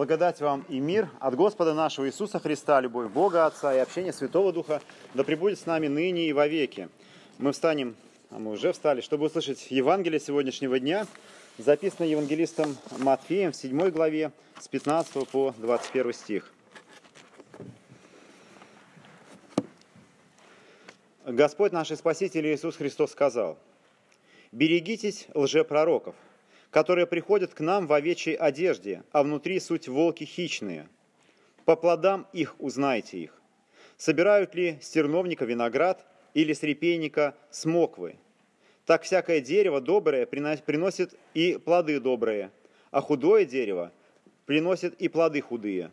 Благодать вам и мир от Господа нашего Иисуса Христа, любовь Бога Отца и общение Святого Духа да пребудет с нами ныне и вовеки. Мы встанем, а мы уже встали, чтобы услышать Евангелие сегодняшнего дня, записанное евангелистом Матфеем в 7 главе с 15 по 21 стих. Господь наш и Спаситель Иисус Христос сказал, «Берегитесь лжепророков, которые приходят к нам в овечьей одежде, а внутри суть волки хищные. По плодам их узнайте их. Собирают ли с терновника виноград или с репейника смоквы? Так всякое дерево доброе приносит и плоды добрые, а худое дерево приносит и плоды худые.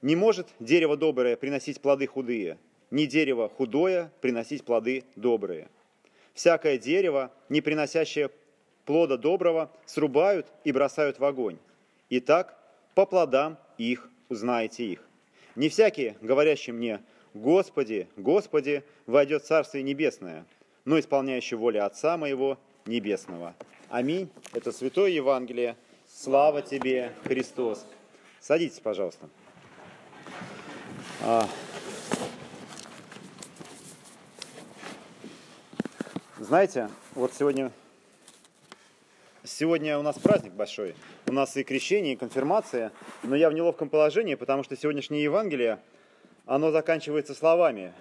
Не может дерево доброе приносить плоды худые, ни дерево худое приносить плоды добрые. Всякое дерево, не приносящее плода доброго срубают и бросают в огонь. Итак, по плодам их узнаете их. Не всякий, говорящий мне, Господи, Господи, войдет Царствие Небесное, но исполняющий волю Отца моего Небесного. Аминь. Это Святое Евангелие. Слава Тебе, Христос. Садитесь, пожалуйста. А. Знаете, вот сегодня Сегодня у нас праздник большой. У нас и крещение, и конфирмация. Но я в неловком положении, потому что сегодняшнее Евангелие, оно заканчивается словами.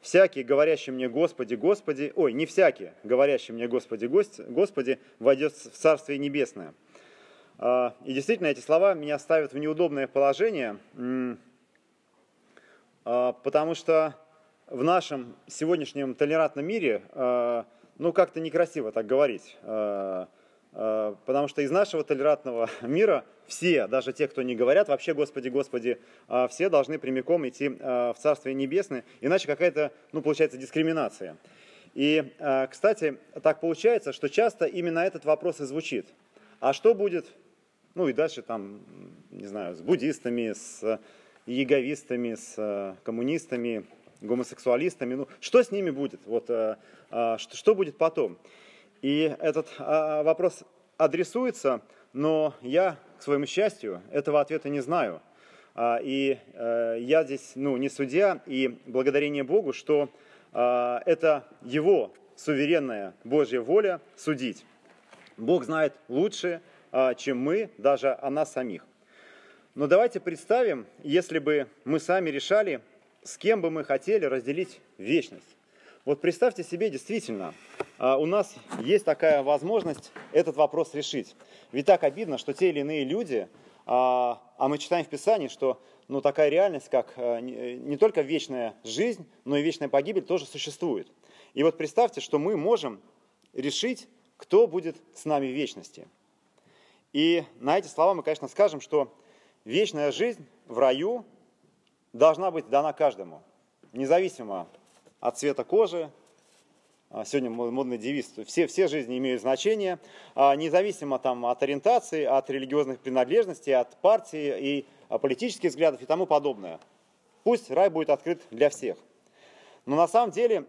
«Всякий, говорящий мне Господи, Господи...» Ой, не всякий, говорящий мне Господи, Господи, войдет в Царствие Небесное. А, и действительно, эти слова меня ставят в неудобное положение, а, потому что в нашем сегодняшнем толерантном мире, а, ну, как-то некрасиво так говорить. Э, потому что из нашего толерантного мира все, даже те, кто не говорят вообще «Господи, Господи», э, все должны прямиком идти э, в Царствие Небесное, иначе какая-то, ну, получается, дискриминация. И, кстати, так получается, что часто именно этот вопрос и звучит. А что будет, ну и дальше там, не знаю, с буддистами, с яговистами, с коммунистами, гомосексуалистами, ну, что с ними будет, вот, что, что будет потом? И этот а, вопрос адресуется, но я, к своему счастью, этого ответа не знаю. А, и а, я здесь ну, не судья, и благодарение Богу, что а, это Его суверенная Божья воля судить. Бог знает лучше, а, чем мы, даже о нас самих. Но давайте представим, если бы мы сами решали, с кем бы мы хотели разделить вечность. Вот представьте себе действительно, а, у нас есть такая возможность этот вопрос решить. Ведь так обидно, что те или иные люди, а, а мы читаем в Писании, что ну, такая реальность, как а, не только вечная жизнь, но и вечная погибель тоже существует. И вот представьте, что мы можем решить, кто будет с нами в вечности. И на эти слова мы, конечно, скажем, что вечная жизнь в раю должна быть дана каждому, независимо от цвета кожи. А, сегодня модный девиз. Все, все жизни имеют значение, а, независимо там, от ориентации, от религиозных принадлежностей, от партии и а, политических взглядов и тому подобное. Пусть рай будет открыт для всех. Но на самом деле,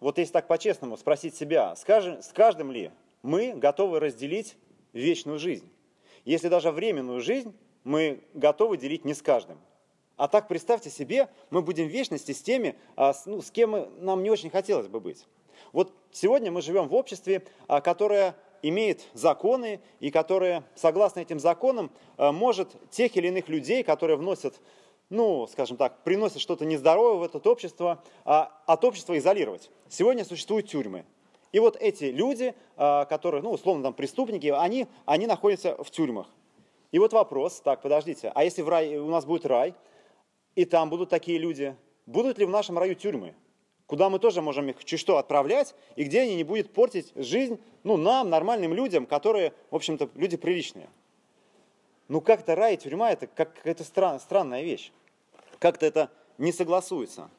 вот если так по-честному спросить себя, скажем, с каждым ли мы готовы разделить вечную жизнь? Если даже временную жизнь мы готовы делить не с каждым – а так представьте себе, мы будем в вечности с теми, ну, с кем нам не очень хотелось бы быть. Вот сегодня мы живем в обществе, а, которое имеет законы и которое, согласно этим законам, а, может тех или иных людей, которые вносят, ну, скажем так, приносят что-то нездоровое в это общество, от общества изолировать. Сегодня существуют тюрьмы. И вот эти люди, которые, ну, условно, там, преступники, они, они находятся в тюрьмах. И вот вопрос, так, подождите, а если в рай, у нас будет рай, и там будут такие люди. Будут ли в нашем раю тюрьмы, куда мы тоже можем их чуть что отправлять, и где они не будут портить жизнь ну, нам, нормальным людям, которые, в общем-то, люди приличные. Ну как-то рай и тюрьма – это как какая-то стран, странная вещь. Как-то это не согласуется.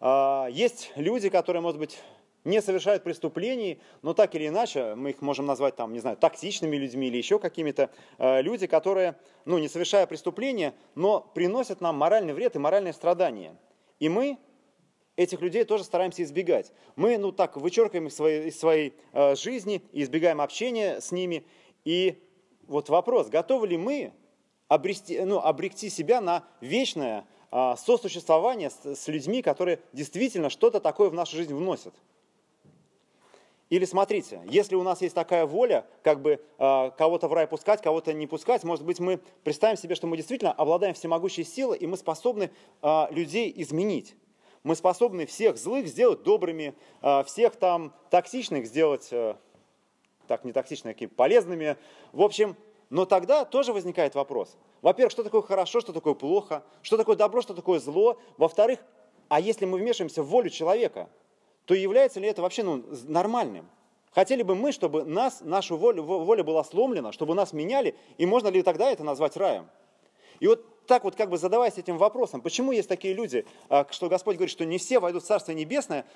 А, есть люди, которые, может быть, не совершают преступлений, но так или иначе, мы их можем назвать там, не знаю, токсичными людьми или еще какими-то э, люди, которые, ну, не совершая преступления, но приносят нам моральный вред и моральное страдание. И мы этих людей тоже стараемся избегать. Мы, ну, так, вычеркиваем их своей, из своей э, жизни, избегаем общения с ними, и вот вопрос, готовы ли мы обрести, ну, обрести себя на вечное а, сосуществование с, с людьми, которые действительно что-то такое в нашу жизнь вносят. Или смотрите, если у нас есть такая воля, как бы э, кого-то в рай пускать, кого-то не пускать, может быть, мы представим себе, что мы действительно обладаем всемогущей силой, и мы способны э, людей изменить. Мы способны всех злых сделать добрыми, э, всех там токсичных сделать, э, так не токсичными, какими полезными. В общем, но тогда тоже возникает вопрос. Во-первых, что такое хорошо, что такое плохо, что такое добро, что такое зло. Во-вторых, а если мы вмешиваемся в волю человека, то является ли это вообще ну, нормальным? Хотели бы мы, чтобы нас, наша воля, воля была сломлена, чтобы нас меняли, и можно ли тогда это назвать раем? И вот так вот как бы задаваясь этим вопросом, почему есть такие люди, а, что Господь говорит, что не все войдут в Царство Небесное,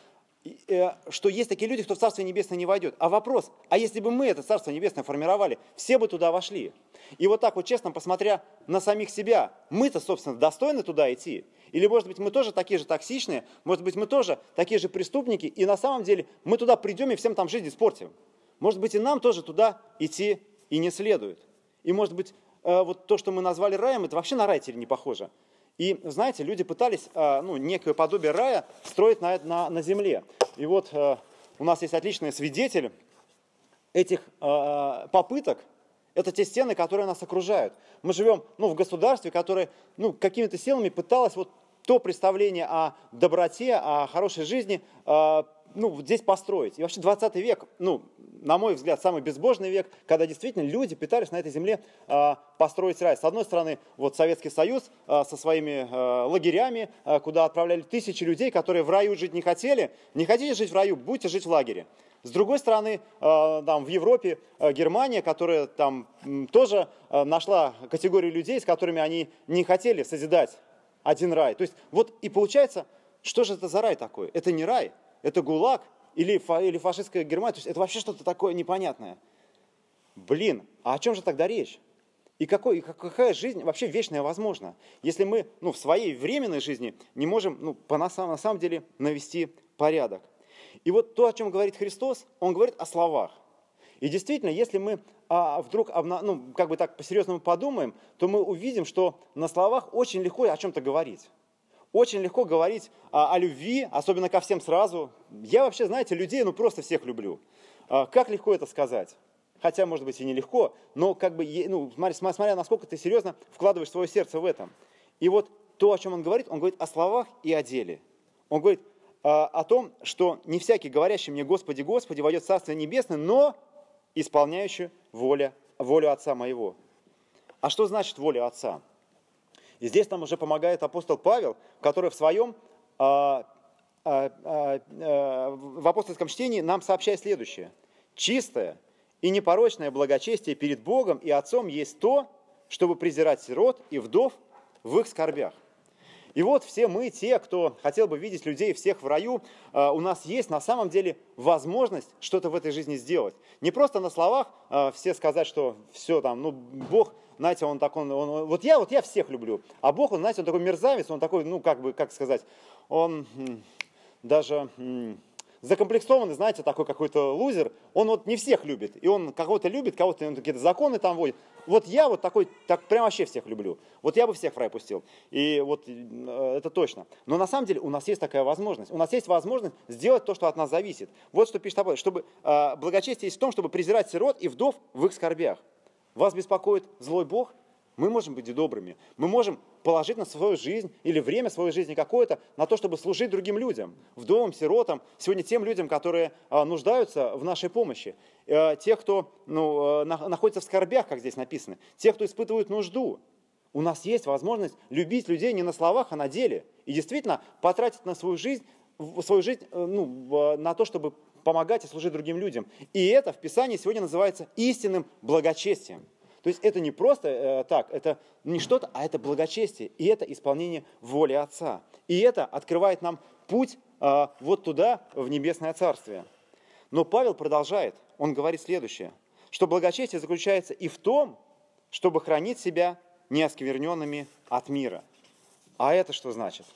Э, что есть такие люди, кто в Царство Небесное не войдет. А вопрос, а если бы мы это Царство Небесное формировали, все бы туда вошли. И вот так вот честно, посмотря на самих себя, мы-то, собственно, достойны туда идти? Или, может быть, мы тоже такие же токсичные, может быть, мы тоже такие же преступники, и на самом деле мы туда придем и всем там жизнь испортим. Может быть, и нам тоже туда идти и не следует. И, может быть, вот то, что мы назвали раем, это вообще на рай теперь не похоже. И, знаете, люди пытались а, ну, некое подобие рая строить на, на, на земле. И вот а, у нас есть отличный свидетель этих а, попыток. Это те стены, которые нас окружают. Мы живем ну, в государстве, которое ну, какими-то силами пыталось вот то представление о доброте, о хорошей жизни ну, здесь построить. И вообще 20 век, ну, на мой взгляд, самый безбожный век, когда действительно люди пытались на этой земле э, построить рай. С одной стороны, вот Советский Союз э, со своими э, лагерями, э, куда отправляли тысячи людей, которые в раю жить не хотели. Не хотите жить в раю, будете жить в лагере. С другой стороны, там, в Европе Германия, которая там тоже нашла категорию людей, с которыми они не хотели созидать один рай. То есть вот и получается, что же это за рай такой? Это не рай, это ГУЛАГ или, фа, или фашистская Германия. То есть это вообще что-то такое непонятное. Блин, а о чем же тогда речь? И, какой, и какая жизнь вообще вечная возможна, если мы ну, в своей временной жизни не можем ну, по, на, самом, на самом деле навести порядок. И вот то, о чем говорит Христос, Он говорит о словах. И действительно, если мы а, вдруг ну, как бы так по-серьезному подумаем, то мы увидим, что на словах очень легко о чем-то говорить. Очень легко говорить о, о любви, особенно ко всем сразу. Я вообще, знаете, людей, ну просто всех люблю. А, как легко это сказать? Хотя, может быть, и нелегко, но как бы, ну, смотря, смотря насколько ты серьезно вкладываешь свое сердце в этом. И вот то, о чем он говорит, он говорит о словах и о деле. Он говорит а, о том, что не всякий, говорящий мне «Господи, Господи», войдет в Царствие Небесное, но исполняющий воля, волю Отца моего. А что значит воля Отца? И здесь нам уже помогает апостол Павел, который в своем а, а, а, в апостольском чтении нам сообщает следующее. Чистое и непорочное благочестие перед Богом и Отцом есть то, чтобы презирать сирот и вдов в их скорбях. И вот все мы, те, кто хотел бы видеть людей всех в раю, у нас есть на самом деле возможность что-то в этой жизни сделать. Не просто на словах все сказать, что все там, ну, Бог знаете, он такой, он, он, вот я, вот я всех люблю, а Бог, он, знаете, он такой мерзавец, он такой, ну, как бы, как сказать, он даже закомплексованный, знаете, такой какой-то лузер, он вот не всех любит, и он кого-то любит, кого-то какие-то законы там вводит. Вот я вот такой, так прям вообще всех люблю. Вот я бы всех в рай пустил. И вот э, это точно. Но на самом деле у нас есть такая возможность. У нас есть возможность сделать то, что от нас зависит. Вот что пишет Апостол, чтобы э, благочестие есть в том, чтобы презирать сирот и вдов в их скорбях. Вас беспокоит злой Бог? Мы можем быть добрыми. Мы можем положить на свою жизнь или время своей жизни какое-то на то, чтобы служить другим людям, вдовам, сиротам, сегодня тем людям, которые а, нуждаются в нашей помощи, э, тех, кто ну, э, находится в скорбях, как здесь написано, тех, кто испытывает нужду. У нас есть возможность любить людей не на словах, а на деле. И действительно потратить на свою жизнь, свою жизнь э, ну, на то, чтобы помогать и служить другим людям. И это в Писании сегодня называется истинным благочестием. То есть это не просто э, так, это не что-то, а это благочестие. И это исполнение воли Отца. И это открывает нам путь э, вот туда, в небесное царствие. Но Павел продолжает, он говорит следующее, что благочестие заключается и в том, чтобы хранить себя неоскверненными от мира. А это что значит?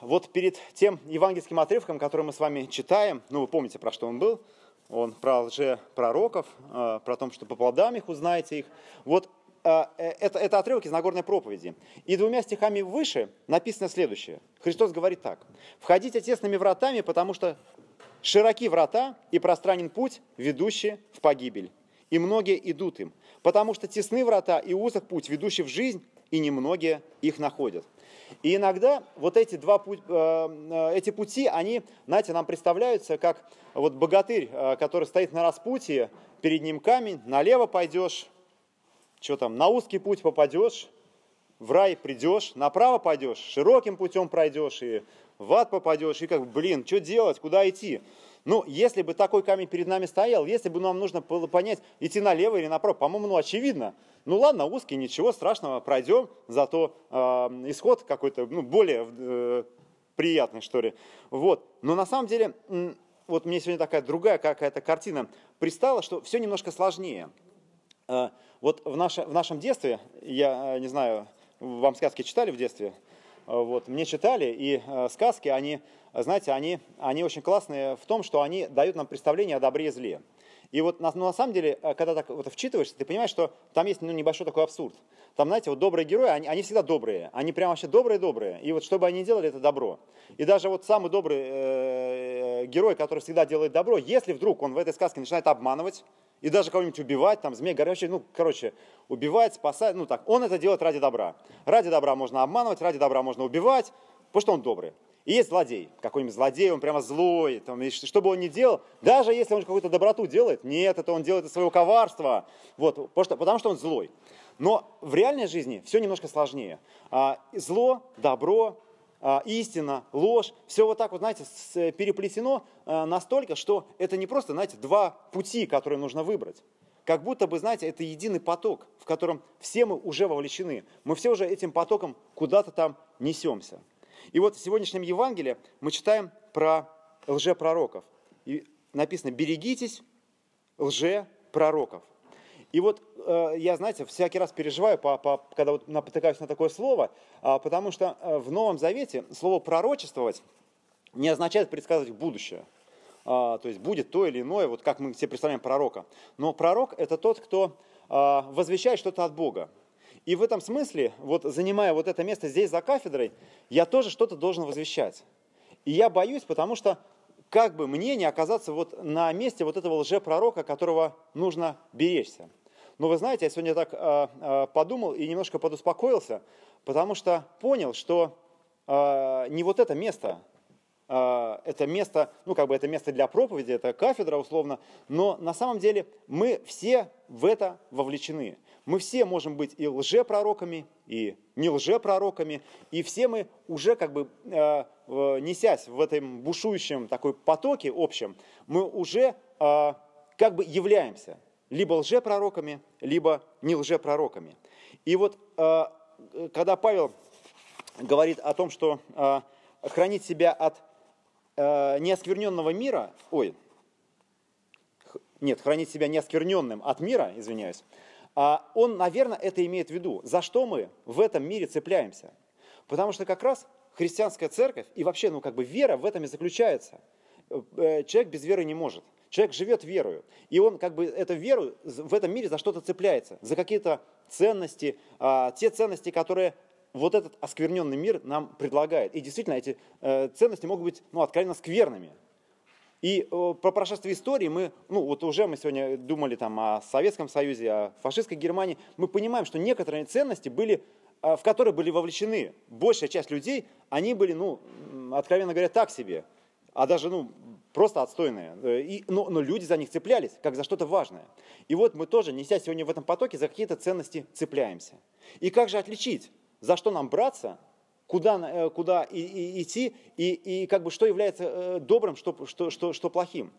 вот перед тем евангельским отрывком, который мы с вами читаем, ну вы помните, про что он был, он про лжепророков, э, про то, что по плодам их узнаете их. Вот э, это, это отрывок из Нагорной проповеди. И двумя стихами выше написано следующее. Христос говорит так. «Входите тесными вратами, потому что широки врата и пространен путь, ведущий в погибель, и многие идут им, потому что тесны врата и узок путь, ведущий в жизнь, и немногие их находят». И иногда вот эти два э, э, эти пути, они, знаете, нам представляются как вот богатырь, э, который стоит на распутье, перед ним камень, налево пойдешь, что там, на узкий путь попадешь, в рай придешь, направо пойдешь, широким путем пройдешь, и в ад попадешь, и как, блин, что делать, куда идти? Ну, если бы такой камень перед нами стоял, если бы нам нужно было понять, идти налево или направо, по-моему, ну, очевидно. Ну, ладно, узкий, ничего страшного, пройдем, зато э, исход какой-то, ну, более э, приятный, что ли. Вот. Но на самом деле, вот мне сегодня такая другая какая-то картина пристала, что все немножко сложнее. Э, вот в, наше, в нашем детстве, я э, не знаю, вам сказки читали в детстве? Э, вот, мне читали, и э, сказки, они, знаете, они, они очень классные в том, что они дают нам представление о добре и зле. И вот ну, на самом деле, э, когда так вот вчитываешься, ты понимаешь, что там есть ну, небольшой такой абсурд. Там, знаете, вот добрые герои, они, они всегда добрые. Они прям вообще добрые-добрые. И вот что бы они делали, это добро. И даже вот самый добрый э, герой, который всегда делает добро, если вдруг он в этой сказке начинает обманывать, и даже кого-нибудь убивать, там, змея горячий, ну, короче, убивать, спасать, ну, так, он это делает ради добра. Ради добра можно обманывать, ради добра можно убивать, потому что он добрый. И есть злодей, какой-нибудь злодей, он прямо злой, там, что бы он ни делал, даже если он какую-то доброту делает, нет, это он делает из своего коварства, вот, потому что, потому что он злой. Но в реальной жизни все немножко сложнее. А, зло, добро, а, истина, ложь, все вот так вот, знаете, переплетено а, настолько, что это не просто, знаете, два пути, которые нужно выбрать. Как будто бы, знаете, это единый поток, в котором все мы уже вовлечены. Мы все уже этим потоком куда-то там несемся. И вот в сегодняшнем Евангелии мы читаем про лжепророков. И написано «берегитесь лжепророков». И вот э, я, знаете, всякий раз переживаю, когда вот натыкаюсь на такое слово, э, потому что э, в Новом Завете слово «пророчествовать» не означает предсказывать будущее. Э, то есть будет то или иное, вот как мы себе представляем пророка. Но пророк – это тот, кто э, возвещает что-то от Бога. И в этом смысле, вот занимая вот это место здесь за кафедрой, я тоже что-то должен возвещать. И я боюсь, потому что как бы мне не оказаться вот на месте вот этого лжепророка, которого нужно беречься. Но вы знаете, я сегодня так э, подумал и немножко подуспокоился, потому что понял, что э, не вот это место, э, это место, ну как бы это место для проповеди, это кафедра условно, но на самом деле мы все в это вовлечены. Мы все можем быть и лжепророками, и не лжепророками, и все мы уже как бы э, несясь в этом бушующем такой потоке общем, мы уже э, как бы являемся либо лжепророками, либо не лжепророками. И вот э, когда Павел говорит о том, что хранить себя от э, неоскверненного мира, ой, нет, хранить себя неоскверненным от мира, извиняюсь, он, наверное, это имеет в виду. За что мы в этом мире цепляемся? Потому что как раз христианская церковь и вообще, ну, как бы вера в этом и заключается. Человек без веры не может. Человек живет верою, и он как бы эту веру в этом мире за что-то цепляется, за какие-то ценности, а, те ценности, которые вот этот оскверненный мир нам предлагает. И действительно, эти э, ценности могут быть ну, откровенно скверными. И э, по прошествии истории мы, ну вот уже мы сегодня думали там о Советском Союзе, о фашистской Германии, мы понимаем, что некоторые ценности были, э, в которые были вовлечены большая часть людей, они были, ну, откровенно говоря, так себе, а даже, ну, просто отстойные. Э, и, но, но люди за них цеплялись, как за что-то важное. И вот мы тоже, неся сегодня в этом потоке, за какие-то ценности цепляемся. И как же отличить, за что нам браться, куда, э, куда и, и, идти, и, и как бы что является э, добрым, что, что, что, что плохим.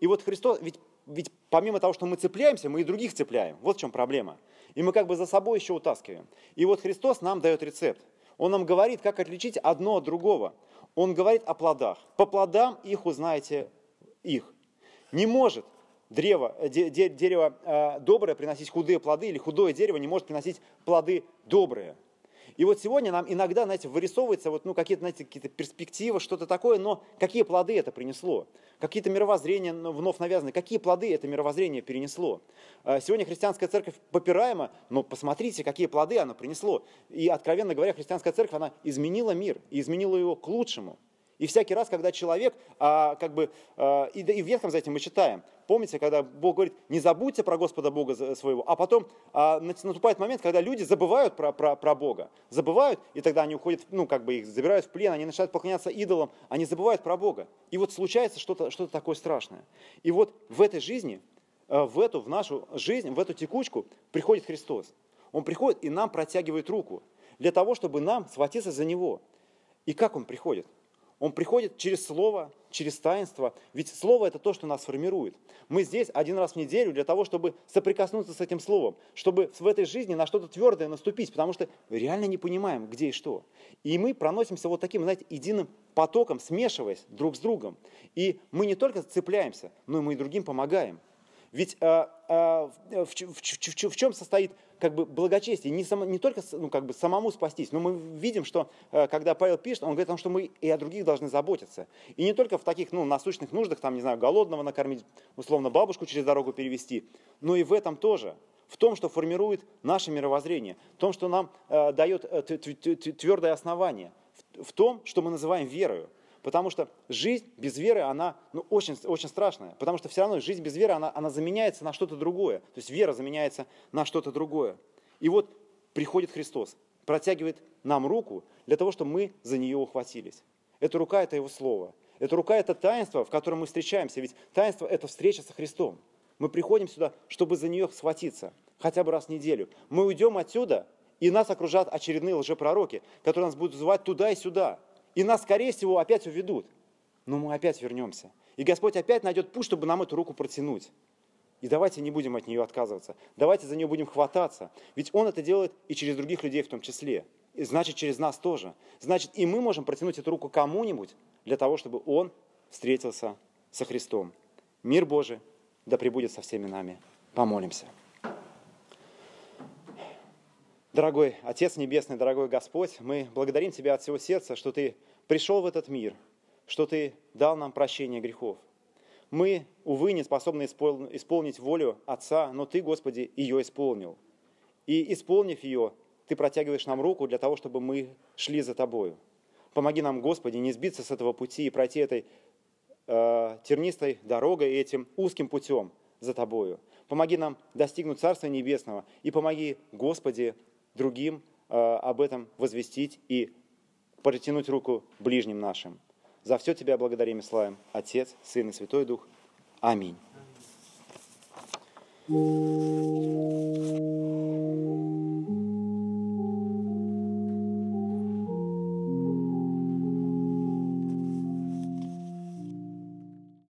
И вот Христос, ведь, ведь помимо того, что мы цепляемся, мы и других цепляем. Вот в чем проблема. И мы как бы за собой еще утаскиваем. И вот Христос нам дает рецепт. Он нам говорит, как отличить одно от другого он говорит о плодах. По плодам их узнаете их. Не может древо, дерево э, доброе приносить худые плоды, или худое дерево не может приносить плоды добрые. И вот сегодня нам иногда, знаете, вырисовывается вот, ну, какие-то, знаете, какие-то перспективы, что-то такое, но какие плоды это принесло? Какие-то мировоззрения вновь навязаны, какие плоды это мировоззрение перенесло? А, сегодня христианская церковь попираема, но посмотрите, какие плоды она принесло. И, откровенно говоря, христианская церковь, она изменила мир и изменила его к лучшему. И всякий раз, когда человек, а, как бы, а, и, в Ветхом Завете мы читаем, помните, когда Бог говорит, не забудьте про Господа Бога своего, а потом а, наступает момент, когда люди забывают про, про, про Бога, забывают, и тогда они уходят, ну, как бы их забирают в плен, они начинают поклоняться идолам, они забывают про Бога. И вот случается что-то что такое страшное. И вот в этой жизни, а, в эту, в нашу жизнь, в эту текучку приходит Христос. Он приходит и нам протягивает руку для того, чтобы нам схватиться за Него. И как Он приходит? Он приходит через Слово, через таинство. Ведь Слово – это то, что нас формирует. Мы здесь один раз в неделю для того, чтобы соприкоснуться с этим Словом, чтобы в этой жизни на что-то твердое наступить, потому что реально не понимаем, где и что. И мы проносимся вот таким, знаете, единым потоком, смешиваясь друг с другом. И мы не только цепляемся, но и мы и другим помогаем. Ведь а, а, в, в, в, в чем состоит как бы благочестие? Не, само, не только ну, как бы самому спастись, но мы видим, что а, когда Павел пишет, он говорит о том, что мы и о других должны заботиться. И не только в таких ну, насущных нуждах, там, не знаю, голодного накормить, условно бабушку через дорогу перевести, но и в этом тоже в том, что формирует наше мировоззрение, в том, что нам э, дает э, твердое основание, в, в том, что мы называем верою. Потому что жизнь без веры, она ну, очень, очень страшная. Потому что все равно жизнь без веры, она, она заменяется на что-то другое. То есть вера заменяется на что-то другое. И вот приходит Христос, протягивает нам руку для того, чтобы мы за нее ухватились. Эта рука – это Его Слово. Эта рука – это таинство, в котором мы встречаемся. Ведь таинство – это встреча со Христом. Мы приходим сюда, чтобы за нее схватиться хотя бы раз в неделю. Мы уйдем отсюда, и нас окружат очередные лжепророки, которые нас будут звать туда и сюда – и нас, скорее всего, опять уведут. Но мы опять вернемся. И Господь опять найдет путь, чтобы нам эту руку протянуть. И давайте не будем от нее отказываться. Давайте за нее будем хвататься. Ведь Он это делает и через других людей в том числе. И значит, через нас тоже. Значит, и мы можем протянуть эту руку кому-нибудь для того, чтобы он встретился со Христом. Мир Божий да пребудет со всеми нами. Помолимся. Дорогой Отец Небесный, дорогой Господь, мы благодарим Тебя от всего сердца, что Ты пришел в этот мир, что Ты дал нам прощение грехов. Мы, увы, не способны исполнить волю Отца, но Ты, Господи, ее исполнил. И исполнив ее, Ты протягиваешь нам руку для того, чтобы мы шли за Тобою. Помоги нам, Господи, не сбиться с этого пути и пройти этой э, тернистой дорогой и этим узким путем за Тобою. Помоги нам достигнуть Царства Небесного и помоги, Господи, другим э, об этом возвестить и протянуть руку ближним нашим. За все Тебя благодарим и славим, Отец, Сын и Святой Дух. Аминь.